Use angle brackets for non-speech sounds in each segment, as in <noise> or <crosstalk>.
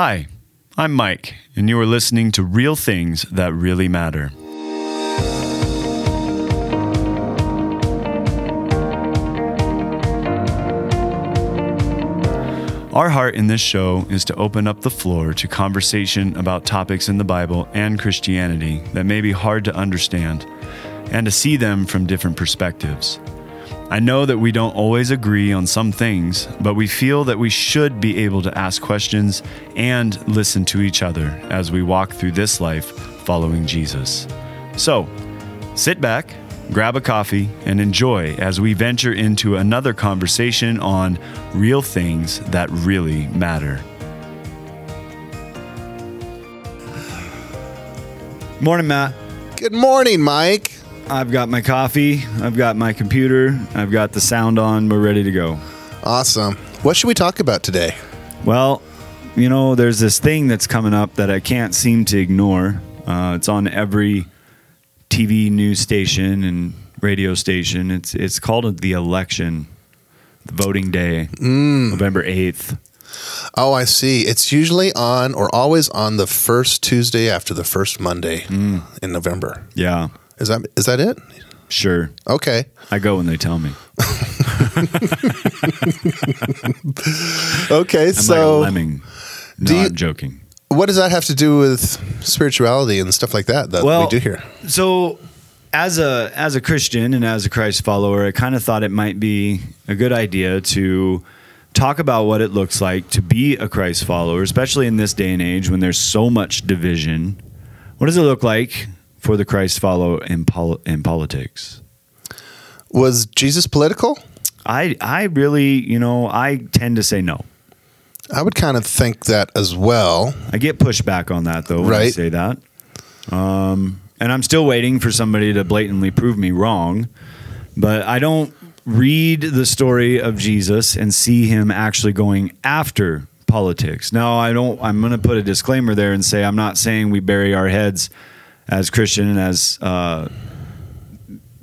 Hi, I'm Mike, and you are listening to Real Things That Really Matter. Our heart in this show is to open up the floor to conversation about topics in the Bible and Christianity that may be hard to understand, and to see them from different perspectives. I know that we don't always agree on some things, but we feel that we should be able to ask questions and listen to each other as we walk through this life following Jesus. So, sit back, grab a coffee, and enjoy as we venture into another conversation on real things that really matter. Morning, Matt. Good morning, Mike. I've got my coffee, I've got my computer, I've got the sound on, we're ready to go. Awesome. What should we talk about today? Well, you know, there's this thing that's coming up that I can't seem to ignore. Uh, it's on every TV news station and radio station. It's it's called the election, the voting day, November eighth. Oh, I see. It's usually on or always on the first Tuesday after the first Monday in November. Yeah, Is that is that it? sure. Okay. I go when they tell me. <laughs> Okay. I'm like a so, lemming. No, you- I'm joking. what does that have to do with spirituality and stuff like that that Well, we do here? So, as a as a Christian and as a Christ follower, I kind of thought it might be a good idea to talk about what it looks like to be a Christ follower, especially in this day and age when there's so much division. What does it look like for the Christ follow in pol- in politics? Was Jesus political? I I really, you know, I tend to say no. I would kind of think that as well. I get pushback on that though when I say that. Um, and I'm still waiting for somebody to blatantly prove me wrong. But I don't read the story of Jesus and see him actually going after politics. Now, I don't. I'm going to put a disclaimer there and say I'm not saying we bury our heads as Christian and as uh,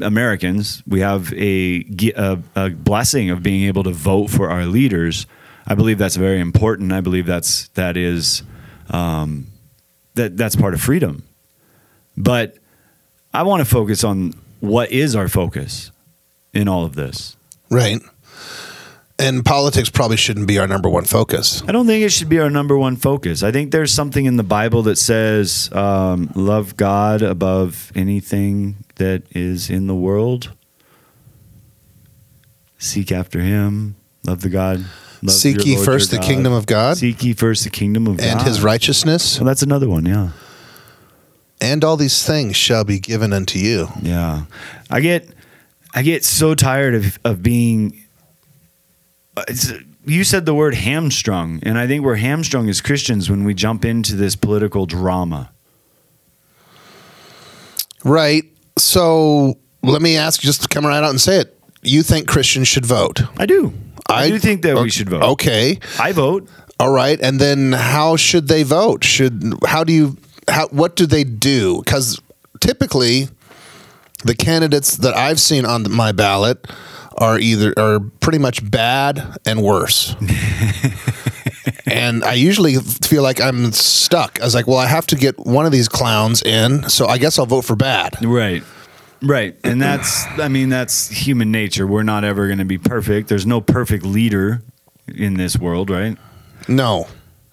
Americans. We have a, a a blessing of being able to vote for our leaders. I believe that's very important. I believe that's that is um, that that's part of freedom. But I want to focus on what is our focus in all of this. Right. And politics probably shouldn't be our number one focus. I don't think it should be our number one focus. I think there's something in the Bible that says, um, love God above anything that is in the world. Seek after Him. Love the God. Love Seek ye Lord first the kingdom of God Seek ye first the kingdom of God. and God. his righteousness, Well, that's another one. Yeah. and all these things shall be given unto you. Yeah. I get I get so tired of of being Uh, you said the word hamstrung and I think we're hamstrung as Christians when we jump into this political drama. Right. So let me ask just to come right out and say it. You think Christians should vote? I do. I, do think that okay, we should vote. Okay. I vote. All right. And then how should they vote? Should how do you how what do they do? Cuz typically the candidates that I've seen on my ballot are either are pretty much bad and worse. <laughs> and I usually feel like I'm stuck. I was like, well, I have to get one of these clowns in, so I guess I'll vote for bad. Right. Right. And that's I mean that's human nature. We're not ever going to be perfect. There's no perfect leader in this world, right? No.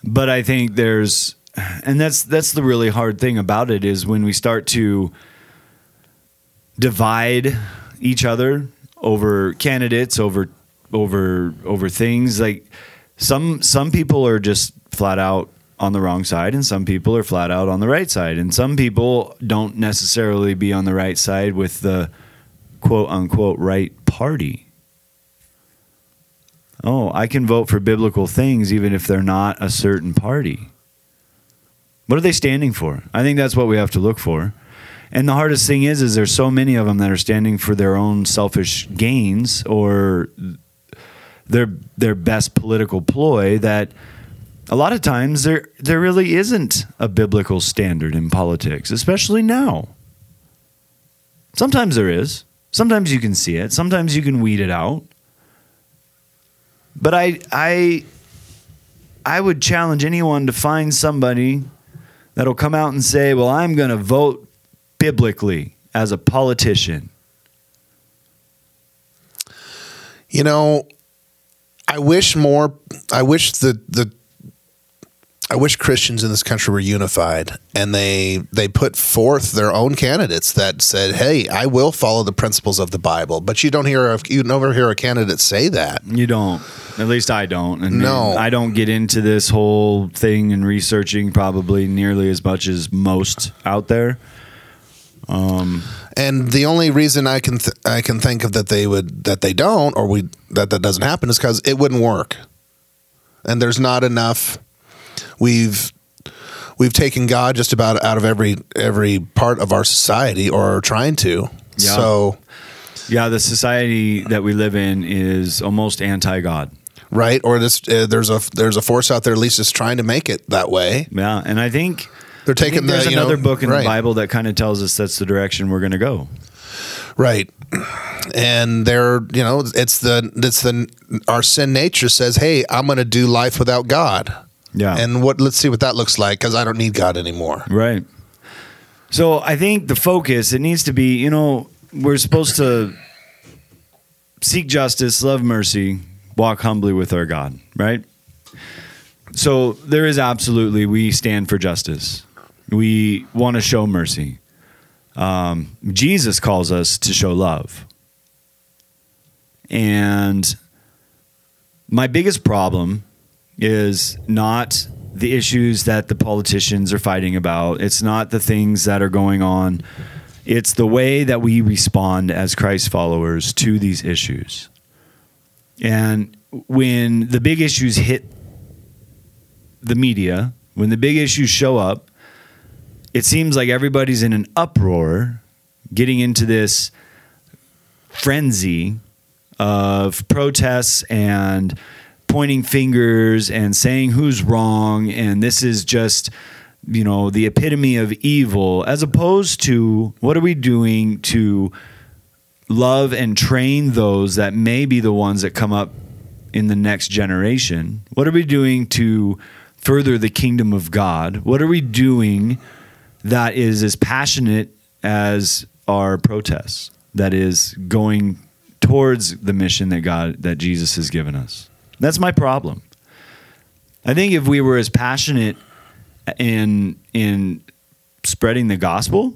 but I think there's and that's that's the really hard thing about it is when we start to divide each other over candidates over over over things like some some people are just flat out on the wrong side and some people are flat out on the right side and some people don't necessarily be on the right side with the quote unquote right party oh, I can vote for biblical things even if they're not a certain party. What are they standing for? I think that's what we have to look for. And the hardest thing is, is there's so many of them that are standing for their own selfish gains or their their best political ploy that a lot of times there there really isn't a biblical standard in politics, especially now. Sometimes there is. Sometimes you can see it. Sometimes you can weed it out. But I I I would challenge anyone to find somebody that'll come out and say, "Well, I'm going to vote biblically as a politician." You know, I wish more. I wish the the. I wish Christians in this country were unified and they they put forth their own candidates that said, "Hey, I will follow the principles of the Bible." But you don't hear a, you never hear a candidate say that. You don't. At least I don't. And No. I don't get into this whole thing and researching probably nearly as much as most out there. And the only reason I can th- I can think of that they would that they don't or we that that doesn't happen is because it wouldn't work, and there's not enough. We've we've taken God just about out of every every part of our society or are trying to. Yeah. So Yeah, the society that we live in is almost anti-God. right or this uh, there's a there's a force out there at least is trying to make it that way. Yeah, and I think They're taking the there's you know, another book in right. the Bible that kind of tells us that's the direction we're going to go. Right. And they're, you know, it's the it's the our sin nature says, "Hey, I'm going to do life without God." Yeah. And what let's see what that looks like cuz I don't need God anymore. Right. So I think the focus it needs to be, you know, we're supposed to seek justice, love mercy, walk humbly with our God, right? So there is absolutely we stand for justice. We want to show mercy. Um, Jesus calls us to show love. And my biggest problem is not the issues that the politicians are fighting about. It's not the things that are going on. It's the way that we respond as Christ followers to these issues. And when the big issues hit the media, when the big issues show up, it seems like everybody's in an uproar getting into this frenzy of protests and pointing fingers and saying who's wrong and this is just you know the epitome of evil as opposed to what are we doing to love and train those that may be the ones that come up in the next generation? What are we doing to further the kingdom of god? What are we doing that is as passionate as our protests that is going towards the mission that God that Jesus has given us. That's my problem. I think if we were as passionate in in spreading the gospel,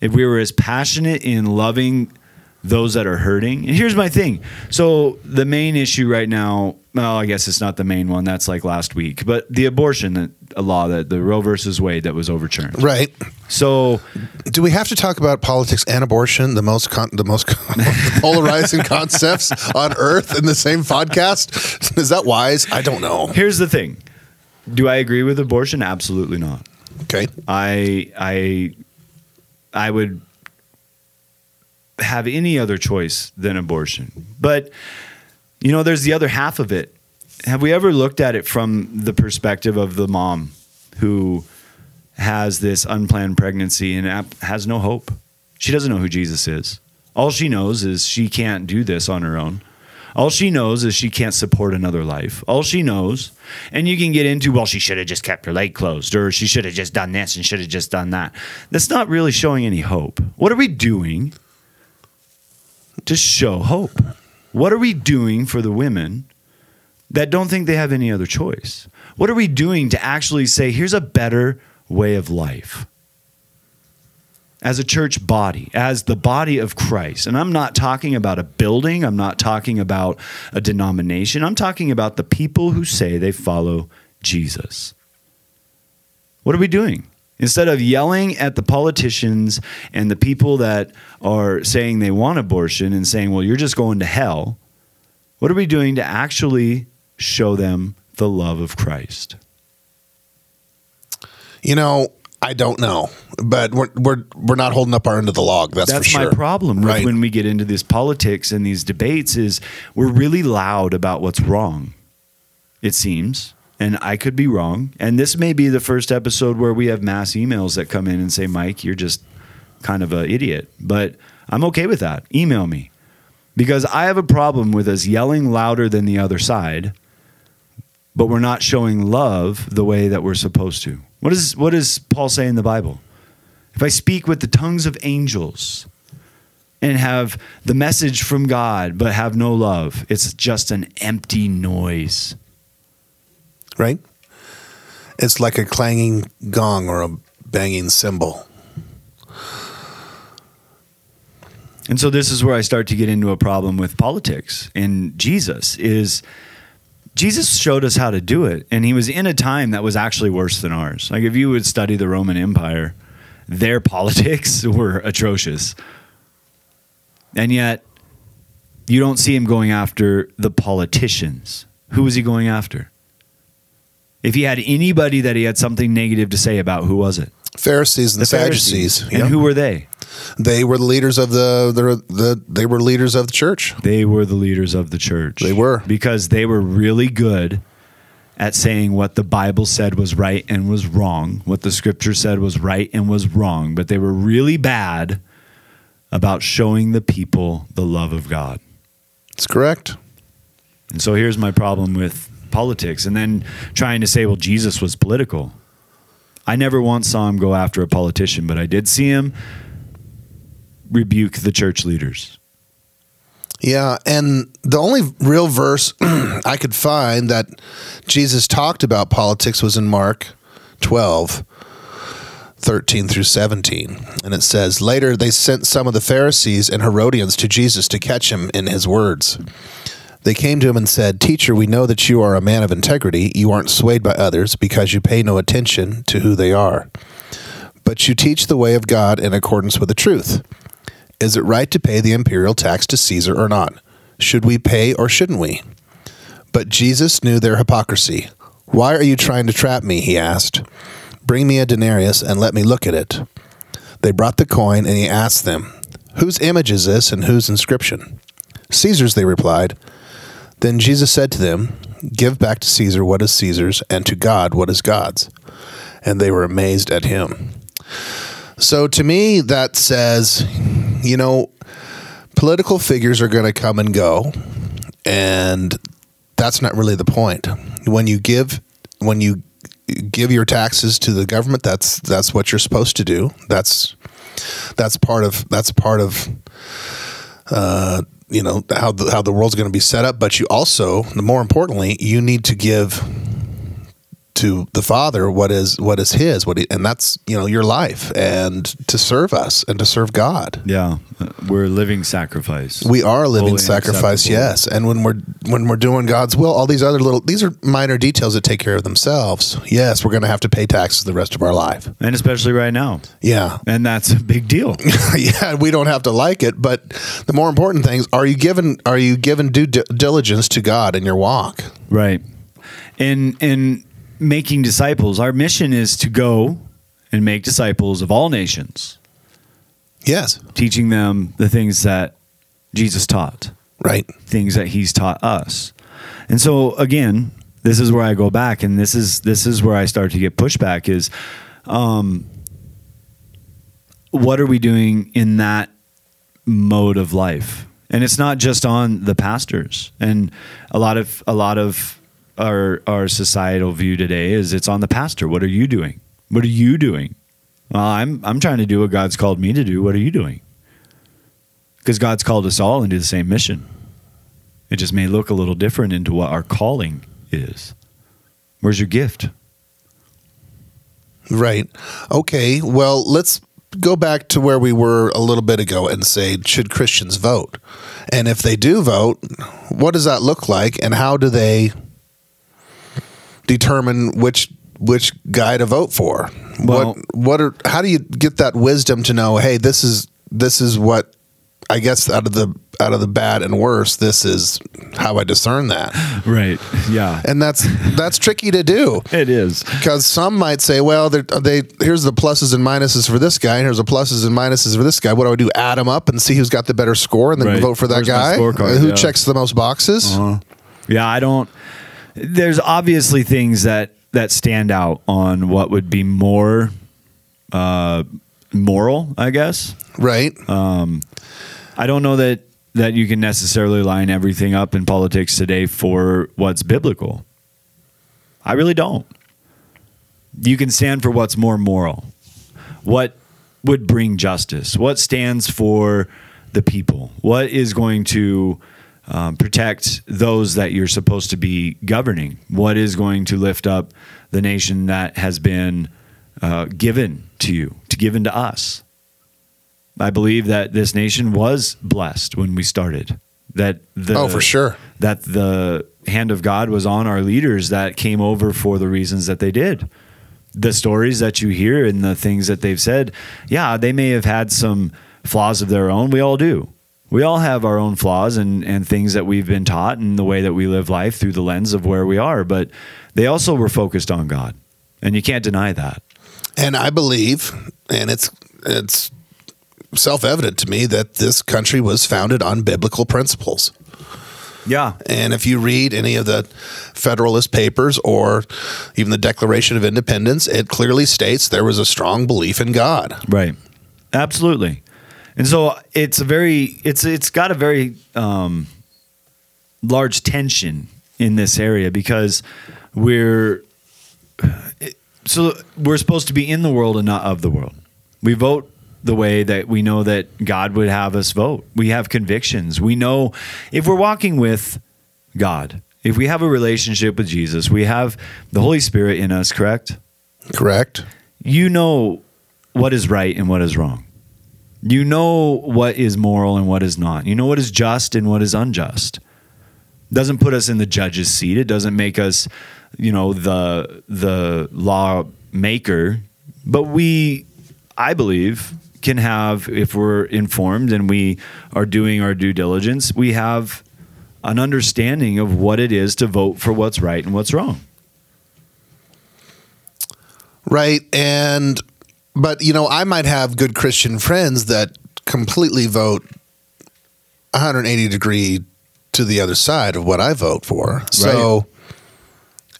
if we were as passionate in loving those that are hurting. And here's my thing. So the main issue right now, well, I guess it's not the main one. That's like last week, but the abortion law that the Roe versus Wade that was overturned. Right. So Do we have to talk about politics and abortion, the most con- the most <laughs> polarizing concepts on earth in the same podcast? Is that wise? I don't know. here's the thing. Do I agree with abortion? Absolutely not. Okay. I I I would have any other choice than abortion. But you know, there's the other half of it. Have we ever looked at it from the perspective of the mom who has this unplanned pregnancy and has no hope? She doesn't know who Jesus is. All she knows is she can't do this on her own. All she knows is she can't support another life. All she knows, and you can get into, well, she should have just kept her leg closed, or she should have just done this and should have just done that. That's not really showing any hope. What are we doing to show hope? What are we doing for the women that don't think they have any other choice? What are we doing to actually say, here's a better way of life? As a church body, as the body of Christ. And I'm not talking about a building, I'm not talking about a denomination, I'm talking about the people who say they follow Jesus. What are we doing? Instead of yelling at the politicians and the people that are saying they want abortion and saying, well, you're just going to hell, what are we doing to actually show them the love of Christ? You know, I don't know, but we're we're we're not holding up our end of the log. That's, That's for sure. my problem Right. when we get into this politics and these debates is we're really loud about what's wrong. It seems. And I could be wrong. And this may be the first episode where we have mass emails that come in and say, Mike, you're just kind of an idiot. But I'm okay with that. Email me. Because I have a problem with us yelling louder than the other side but we're not showing love the way that we're supposed to. What is what does Paul say in the Bible? If I speak with the tongues of angels and have the message from God but have no love, it's just an empty noise. Right? It's like a clanging gong or a banging cymbal. And so this is where I start to get into a problem with politics and Jesus is Jesus showed us how to do it and he was in a time that was actually worse than ours. Like if you would study the Roman Empire, their <laughs> politics were atrocious. And yet you don't see him going after the politicians. Who was he going after? If he had anybody that he had something negative to say about, who was it? Pharisees and The Sadducees. Pharisees. And who were they? they were the leaders of the, the the they were leaders of the church. They were the leaders of the church. They were. Because they were really good at saying what the Bible said was right and was wrong, what the scripture said was right and was wrong, but they were really bad about showing the people the love of God. That's correct. And so here's my problem with politics and then trying to say, well, Jesus was political. I never once saw him go after a politician, but I did see him rebuke the church leaders. Yeah, and the only real verse <clears throat> I could find that Jesus talked about politics was in Mark 12, 13 through 17. And it says, Later they sent some of the Pharisees and Herodians to Jesus to catch him in his words. They came to him and said, Teacher, we know that you are a man of integrity. You aren't swayed by others because you pay no attention to who they are. But you teach the way of God in accordance with the truth. Is it right to pay the imperial tax to Caesar or not? Should we pay or shouldn't we? But Jesus knew their hypocrisy. Why are you trying to trap me? He asked. Bring me a denarius and let me look at it. They brought the coin, and he asked them, Whose image is this and whose inscription? Caesar's, they replied. Then Jesus said to them, Give back to Caesar what is Caesar's, and to God what is God's. And they were amazed at him. So to me, that says, you know, political figures are going to come and go, and that's not really the point. When you give, when you give your taxes to the government, that's that's what you're supposed to do. That's that's part of that's part of uh, you know how the how the world's going to be set up. But you also, more importantly, you need to give to the Father what is what is His, what he, and that's you know your life, and to serve us and to serve God. Yeah, uh, we're a living sacrifice. We are a living sacrifice, yes. And when we're when we're doing God's will, all these other little these are minor details that take care of themselves. Yes, we're going to have to pay taxes the rest of our life. and especially right now. Yeah, And that's a big deal. <laughs> yeah. We don't have to like it, but the more important things are you given are you given due di- diligence to God in your walk? right. In in making disciples, our mission is to go and make disciples of all nations, Yes, teaching them the things that Jesus taught, right. things that he's taught us. And so again, this is where I go back and this is this is where I start to get pushback is um what are we doing in that mode of life? And it's not just on the pastors. And a lot of a lot of our our societal view today is it's on the pastor. What are you doing? What are you doing? Well, I'm I'm trying to do what God's called me to do. What are you doing? Because God's called us all into the same mission. It just may look a little different into what our calling is. Where's your gift? Right. Okay. Well, let's go back to where we were a little bit ago and say, should Christians vote? And if they do vote, what does that look like, and how do they determine which which guy to vote for? Well- what what are how do you get that wisdom to know? Hey, this is this is what I guess out of the out of the bad and worse. This is how I discern that, <laughs> Right. Yeah. and that's that's tricky to do It is. because some might say, well, they're- here's the pluses and minuses for this guy, and here's the pluses and minuses for this guy. What do I do? Add them up and see who's got the better score, and then Right. vote for that Where's guy scorecard? who Yeah. checks the most boxes. Uh-huh. Yeah, I don't. There's obviously things that that stand out on what would be more uh, moral, I guess. Right? I don't know that that you can necessarily line everything up in politics today for what's biblical. I really don't. You can stand for what's more moral. What would bring justice? What stands for the people? What is going to um, protect those that you're supposed to be governing? What is going to lift up the nation that has been uh, given to you, to given to us? I believe that this nation was blessed when we started. That the Oh, for sure. that the hand of God was on our leaders that came over for the reasons that they did. The stories that you hear and the things that they've said, yeah, they may have had some flaws of their own. We all do. We all have our own flaws and, and things that we've been taught and the way that we live life through the lens of where we are. But they also were focused on God. And you can't deny that. And I believe, and it's it's self evident to me that this country was founded on biblical principles. Yeah. And if you read any of the Federalist Papers or even the Declaration of Independence, it clearly states there was a strong belief in God. Right. Absolutely. And so it's a very it's it's got a very um, large tension in this area because we're so we're supposed to be in the world and not of the world. We vote the way that we know that God would have us vote. We have convictions. We know if we're walking with God, if we have a relationship with Jesus, we have the Holy Spirit in us, correct? Correct? you know what is right and what is wrong. You know what is moral and what is not. You know what is just and what is unjust. It Doesn't put us in the judge's seat. It doesn't make us, you know, the the law maker. But we, I believe, can have if we're informed and we are doing our due diligence, we have an understanding of what it is to vote for what's right and what's wrong. Right. And, but, you know, I might have good Christian friends that completely vote 180 degree to the other side of what I vote for. So,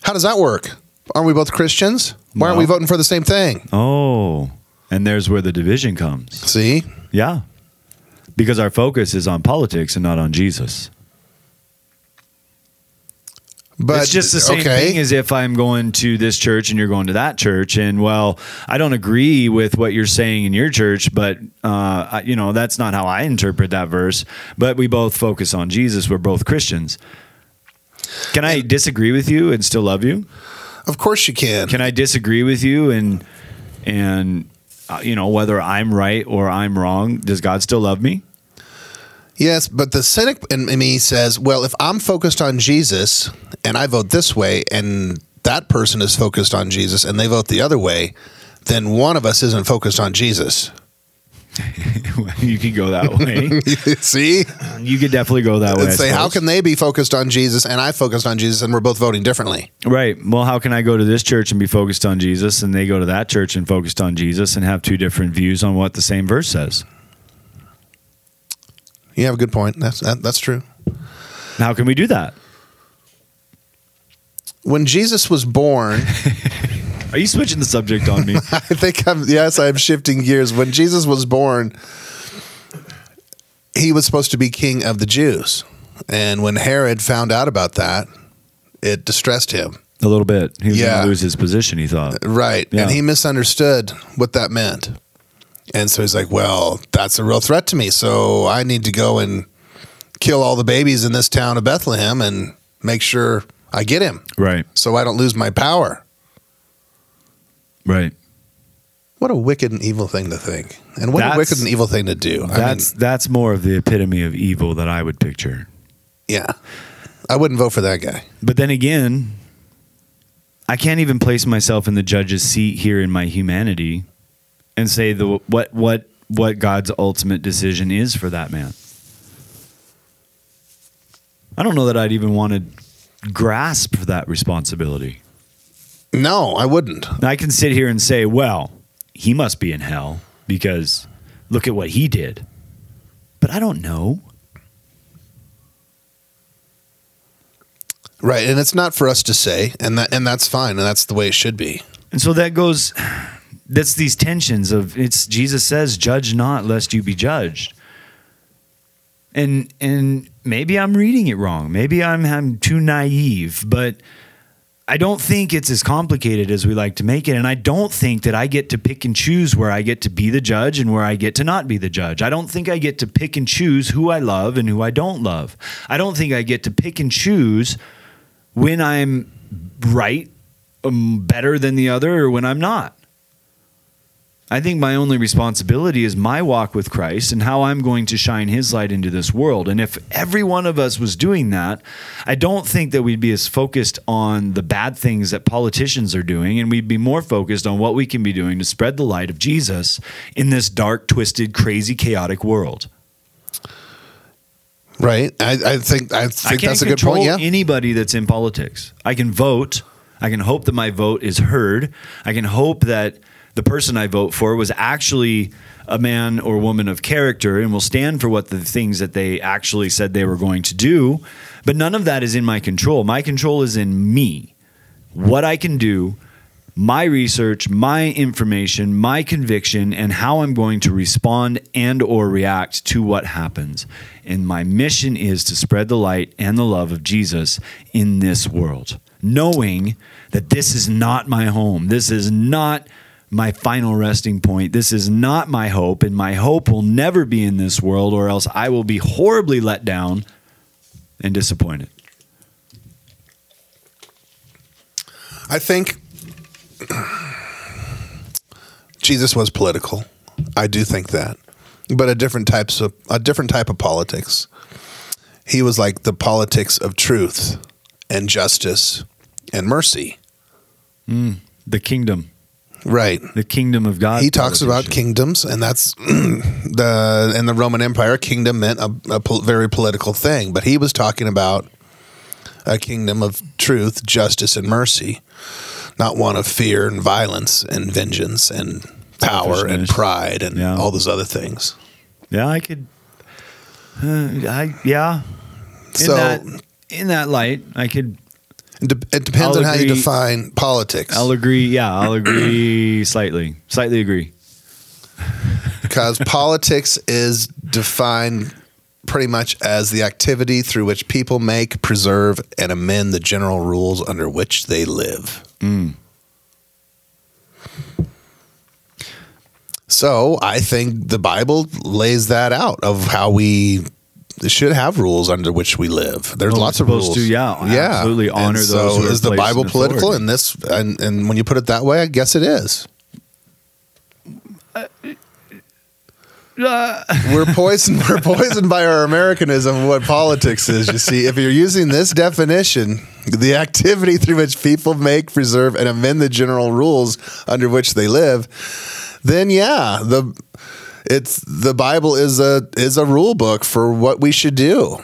how does that work? Aren't we both Christians? Why aren't we voting for the same thing? Oh, and there's where the division comes. See? Yeah. Because our focus is on politics and not on Jesus. But it's just the same okay. thing as if I'm going to this church and you're going to that church. And well, I don't agree with what you're saying in your church, but uh, I, you know that's not how I interpret that verse. But we both focus on Jesus. We're both Christians. Can I disagree with you and still love you? Of course you can. Can I disagree with you and and uh, you know whether I'm right or I'm wrong? Does God still love me? Yes, but the cynic in me says, well, if I'm focused on Jesus and I vote this way, and that person is focused on Jesus and they vote the other way, then one of us isn't focused on Jesus. <laughs> you could go that way. <laughs> See? You could definitely go that way. And say, how can they be focused on Jesus and I focused on Jesus and we're both voting differently? Right. Well, how can I go to this church and be focused on Jesus, and they go to that church and focused on Jesus, and have two different views on what the same verse says? You have a good point. That's that, that's true. How can we do that? When Jesus was born, <laughs> Are you switching the subject on me? <laughs> I think I'm yes, I'm shifting gears. When Jesus was born, he was supposed to be king of the Jews. And when Herod found out about that, it distressed him. A little bit. He was going to lose his position. He thought. Right. Yeah. And he misunderstood what that meant. And so he's like, well, that's a real threat to me. So I need to go and kill all the babies in this town of Bethlehem and make sure I get him Right. so I don't lose my power. Right. What a wicked and evil thing to think. And what a wicked and evil thing to do. I That's mean, that's more of the epitome of evil that I would picture. yeah. I wouldn't vote for that guy. But then again, I can't even place myself in the judge's seat here in my humanity and say the what what what God's ultimate decision is for that man. I don't know that I'd even want to grasp that responsibility. No, I wouldn't. I can sit here and say, well, he must be in hell because look at what he did. But I don't know. Right. And it's not for us to say, and that and that's fine, and that's the way it should be. And so that goes that's these tensions of it's Jesus says, judge not lest you be judged. And and maybe I'm reading it wrong. Maybe I'm I'm too naive, but I don't think it's as complicated as we like to make it. And I don't think that I get to pick and choose where I get to be the judge and where I get to not be the judge. I don't think I get to pick and choose who I love and who I don't love. I don't think I get to pick and choose when I'm right, um, better than the other, or when I'm not. I think my only responsibility is my walk with Christ and how I'm going to shine his light into this world. And if every one of us was doing that, I don't think that we'd be as focused on the bad things that politicians are doing and we'd be more focused on what we can be doing to spread the light of Jesus in this dark, twisted, crazy, chaotic world. Right. I, I think I I think can't that's a good control point. Yeah. anybody that's in politics. I can vote. I can hope that my vote is heard. I can hope that the person I vote for was actually a man or woman of character and will stand for what the things that they actually said they were going to do. But none of that is in my control. My control is in me. What I can do, my research, my information, my conviction and how I'm going to respond and or react to what happens. And my mission is to spread the light and the love of Jesus in this world, knowing that this is not my home. This is not my final resting point. This is not my hope, and my hope will never be in this world, or else I will be horribly let down and disappointed. I think <clears throat> Jesus was political. I do think that, but a different types of a different type of politics. He was like the politics of truth and justice and mercy. Mm, the kingdom, Right. the kingdom of God. he talks about kingdoms, and that's <clears throat> the in the Roman Empire, kingdom meant a, a pol- very political thing. But he was talking about a kingdom of truth, justice, and mercy, not one of fear and violence and vengeance and power and pride and Yeah. all those other things. Yeah, I could. Uh, I yeah. In So- that in that light, I could. It, de- it depends I'll on how you define politics, I'll agree. Yeah, I'll agree <coughs> slightly. Slightly agree. because <laughs> politics is defined pretty much as the activity through which people make, preserve, and amend the general rules under which they live. Mm. So I think the Bible lays that out of how we should have rules under which we live. There's Well, lots of rules. to, yeah, absolutely honor And those So is the Bible political? And this, and, and when you put it that way, I guess it is. Uh, uh, we're poisoned. We're poisoned by our Americanism of what politics is. You see, if you're using this definition, the activity through which people make, preserve, and amend the general rules under which they live, then yeah, the it's the Bible is a is a rule book for what we should do.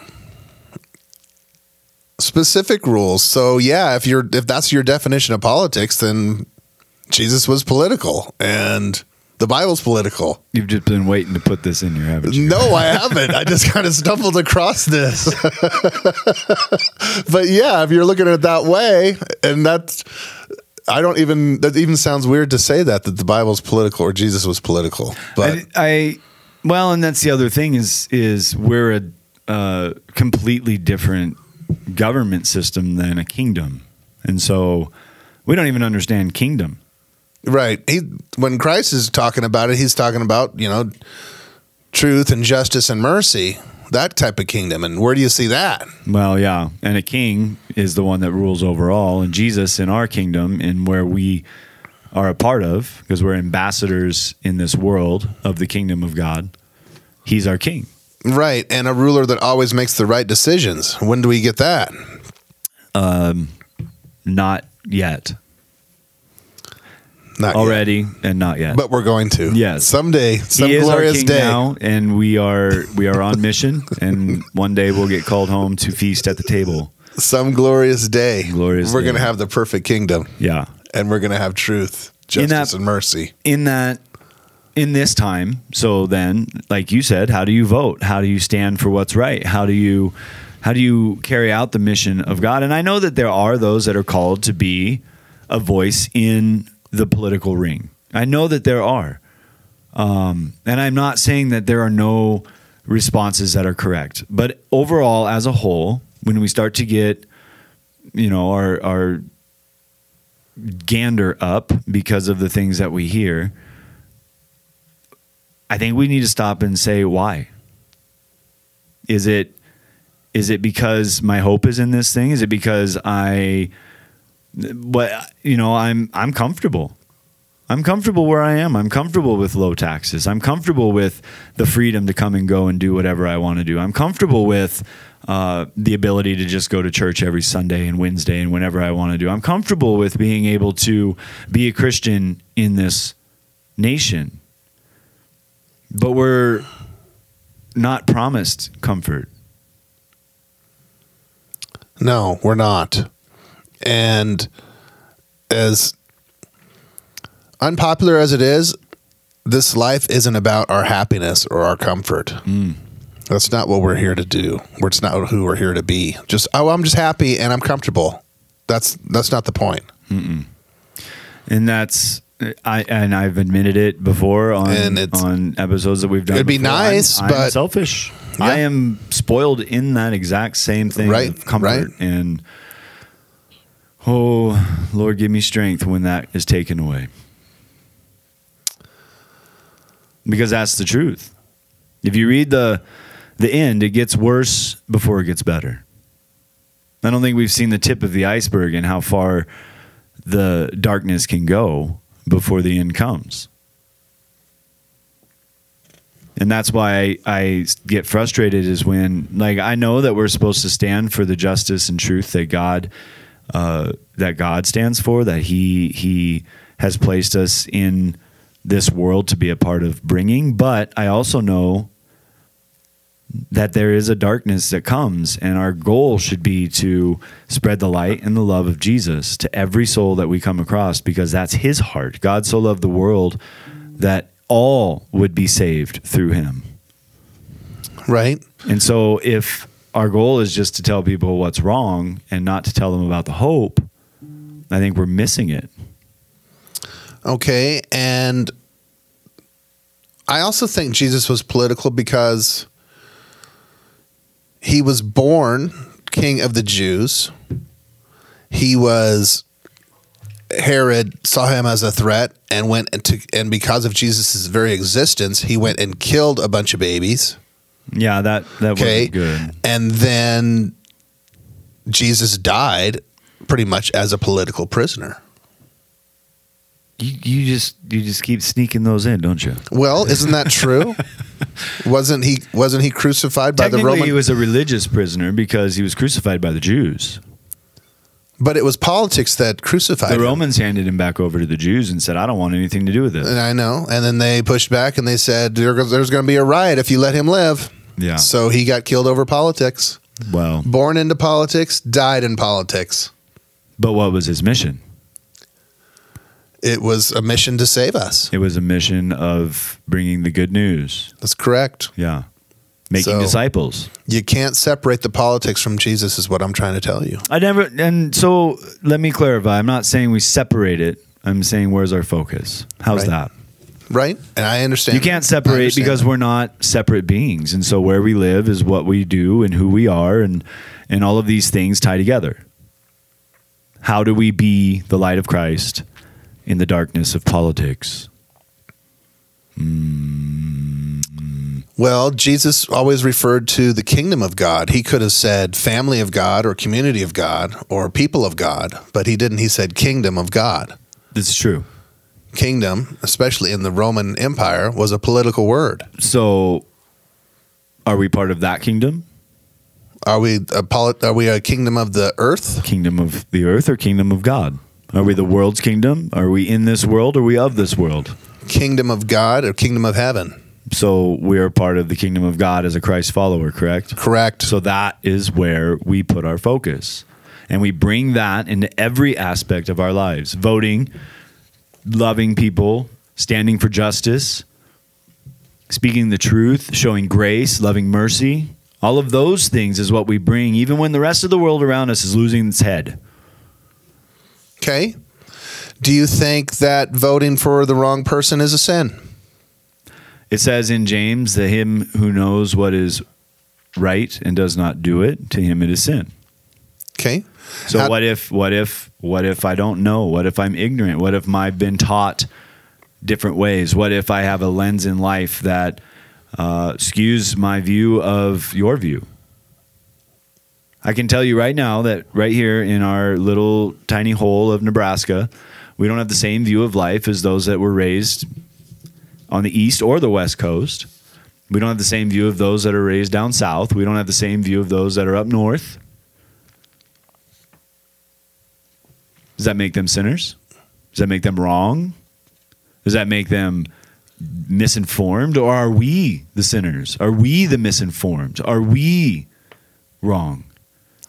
Specific rules. So yeah, if you're if that's your definition of politics, then Jesus was political and the Bible's political. You've just been waiting to put this in here, haven't you? No, <laughs> I haven't. I just kind of stumbled across this. <laughs> but yeah, if you're looking at it that way, and that's, I don't even, that even sounds weird to say that, that the Bible's political or Jesus was political. But I, I well, and that's the other thing is is we're a uh, completely different government system than a kingdom, and so we don't even understand kingdom. right. He, when Christ is talking about it, he's talking about, you know, truth and justice and mercy, that type of kingdom. And where do you see that? Well, yeah, and a king is the one that rules over all, and Jesus in our kingdom, and where we are a part of, because we're ambassadors in this world of the kingdom of God. He's our king. Right. And a ruler that always makes the right decisions. When do we get that? Um, not yet, Not yet. already, and not yet. But we're going to. Yes. Someday, some he is our glorious day. now, and we are we are on mission, and one day we'll get called home to feast at the table. Some glorious day. Glorious We're day. going to have the perfect kingdom Yeah, and we're going to have truth, justice, that- and mercy. in that in this time so then like you said how do you vote how do you stand for what's right how do you how do you carry out the mission of god and i know that there are those that are called to be a voice in the political ring i know that there are um, and i'm not saying that there are no responses that are correct but overall as a whole when we start to get you know our our gander up because of the things that we hear, I think we need to stop and say why. Is it is it because my hope is in this thing? Is it because I what you know, I'm I'm comfortable. I'm comfortable where I am. I'm comfortable with low taxes. I'm comfortable with the freedom to come and go and do whatever I want to do. I'm comfortable with uh, the ability to just go to church every Sunday and Wednesday and whenever I want to do. I'm comfortable with being able to be a Christian in this nation. But we're not promised comfort. No, we're not. And as unpopular as it is, this life isn't about our happiness or our comfort. Mm. That's not what we're here to do. It's not who we're here to be. Just oh, I'm just happy and I'm comfortable. That's that's not the point. and that's I and I've admitted it before on on episodes that we've done. It'd be before. I'm- nice, I'm, but- selfish. Yeah. I am spoiled in that exact same thing Right, of comfort right. and oh Lord, give me strength when that is taken away. Because that's the truth. If you read the the end, it gets worse before it gets better. I don't think we've seen the tip of the iceberg and how far the darkness can go before the end comes. And that's why I, I get frustrated is when like I know that we're supposed to stand for the justice and truth that God uh, that God stands for, that He He has placed us in this world to be a part of bringing. But I also know that there is a darkness that comes, and our goal should be to spread the light and the love of Jesus to every soul that we come across, because that's His heart. God so loved the world that all would be saved through Him. Right? And so, if our goal is just to tell people what's wrong and not to tell them about the hope, I think we're missing it. Okay, and I also think Jesus was political because he was born king of the Jews. He was Herod saw him as a threat and went into and because of Jesus' very existence, he went and killed a bunch of babies. Yeah, that that Okay. wasn't good. And then Jesus died pretty much as a political prisoner. You, you just you just keep sneaking those in, don't you? Well, isn't that true? <laughs> wasn't he wasn't he crucified by the Roman he was a religious prisoner because he was crucified by the Jews. But it was politics that crucified The him. Romans handed him back over to the Jews and said, "I don't want anything to do with this." And I know. And then they pushed back and they said there's going to be a riot if you let him live. Yeah. So he got killed over politics. Well, Born into politics, died in politics. but what was his mission? It was a mission to save us. It was a mission of bringing the good news. That's correct. Yeah, making So- disciples. You can't separate the politics from Jesus, is what I'm trying to tell you. I never. And so, let me clarify. I'm not saying we separate it. I'm saying where's our focus? How's Right. that? Right? And I understand. You can't separate because that. we're not separate beings, and so where we live is what we do and who we are, and and all of these things tie together. How do we be the light of Christ in the darkness of politics? Hmm. Well, Jesus always referred to the kingdom of God. He could have said family of God or community of God or people of God, but he didn't. He said kingdom of God. This is true. Kingdom, especially in the Roman Empire, was a political word. So, are we part of that kingdom, Are we a polit- are we a kingdom of the earth? kingdom of the earth, or kingdom of God? Are we the world's kingdom? Are we in this world? Or are we of this world? Kingdom of God or kingdom of heaven? So we are part of the kingdom of God as a Christ follower, correct? Correct. So that is where we put our focus. And we bring that into every aspect of our lives voting, loving people, standing for justice, speaking the truth, showing grace, loving mercy. All of those things is what we bring, even when the rest of the world around us is losing its head. Okay. Do you think that voting for the wrong person is a sin? It says in James that him who knows what is right and does not do it, to him it is sin. Okay. So How- what if what if what if I don't know? What if I'm ignorant? What if I've been taught different ways? What if I have a lens in life that uh, skews my view of your view? I can tell you right now that right here in our little tiny hole of Nebraska, we don't have the same view of life as those that were raised on the east or the west coast. We don't have the same view of those that are raised down south. We don't have the same view of those that are up north. Does that make them sinners? Does that make them wrong? Does that make them misinformed? Or are we the sinners? Are we the misinformed? Are we wrong?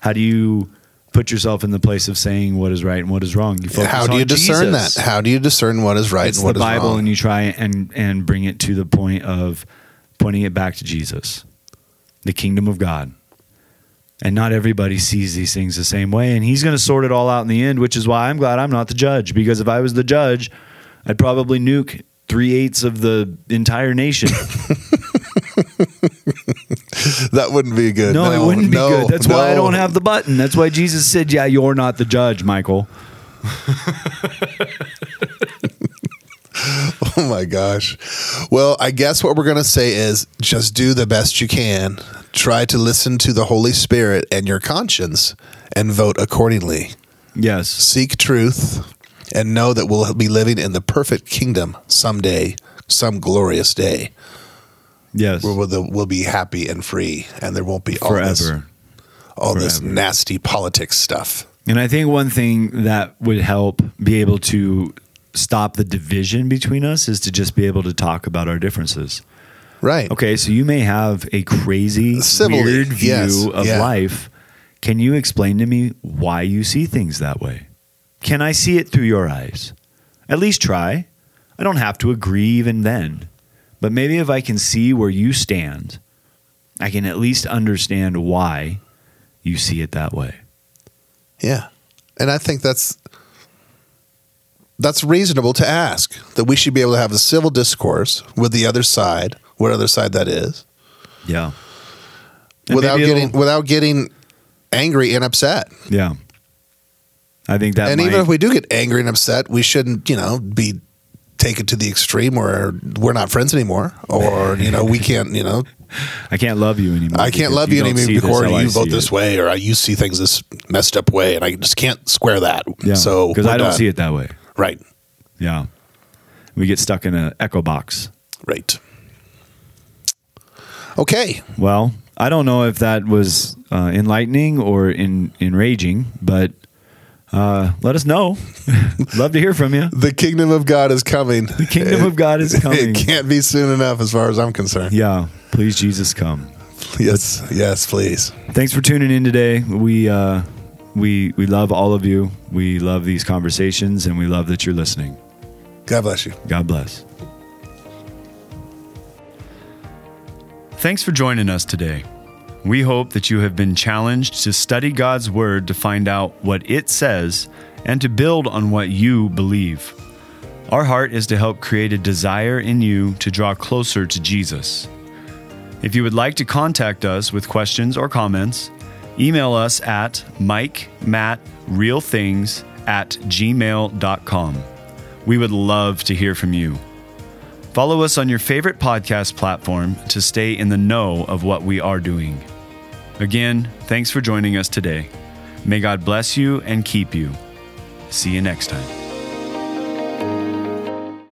How do you put yourself in the place of saying what is right and what is wrong? You focus How do you discern Jesus. that? How do you discern what is right It's and what the is Bible, wrong? and you try and and bring it to the point of pointing it back to Jesus, the kingdom of God. And not everybody sees these things the same way, and He's going to sort it all out in the end. Which is why I'm glad I'm not the judge, because if I was the judge, I'd probably nuke three eighths of the entire nation. <laughs> that wouldn't be good. No, it wouldn't be good. That's why I don't have the button. That's why Jesus said, "Yeah, you're not the judge, Michael." <laughs> Oh <laughs> my gosh. Well, I guess what we're going to say is just do the best you can. Try to listen to the Holy Spirit and your conscience and vote accordingly. Yes, Seek truth and know that we'll be living in the perfect kingdom someday, some glorious day yes, where we'll, we'll be happy and free and there won't be all this, forever. all this nasty politics stuff. And I think one thing that would help be able to stop the division between us is to just be able to talk about our differences. Right. Okay, so you may have a crazy, Civilly, weird view yes, of yeah. life. Can you explain to me why you see things that way? Can I see it through your eyes? At least try. I don't have to agree even then. But maybe if I can see where you stand, I can at least understand why you see it that way. Yeah. And I think that's that's reasonable to ask that we should be able to have a civil discourse with the other side, what other side that is, Yeah. And without getting without getting angry and upset. Yeah. I think that and might, even if we do get angry and upset, we shouldn't, you know, be taken to the extreme where we're not friends anymore or, <laughs> you know, we can't, you know, I can't love you anymore. I can't love you anymore because how I you vote this it. way or I, you see things this messed up way and I just can't square that. Yeah. So because I don't done. see it that way. Right. Yeah. We get stuck in an echo box. Right. Okay. Well, I don't know if that was uh, enlightening or in, enraging, but uh, let us know. <laughs> Love to hear from you. The kingdom of God is coming. The kingdom of God is coming. It <laughs> can't be soon enough as far as I'm concerned. Yeah. Please, Jesus, come. Yes, yes, please. Thanks for tuning in today. We uh, we we love all of you. We love these conversations, and we love that you're listening. God bless you. God bless. Thanks for joining us today. We hope that you have been challenged to study God's Word to find out what it says and to build on what you believe. Our heart is to help create a desire in you to draw closer to Jesus. If you would like to contact us with questions or comments, email us at mikemattrealthings at gmail.com. We would love to hear from you. Follow us on your favorite podcast platform to stay in the know of what we are doing. Again, thanks for joining us today. May God bless you and keep you. See you next time.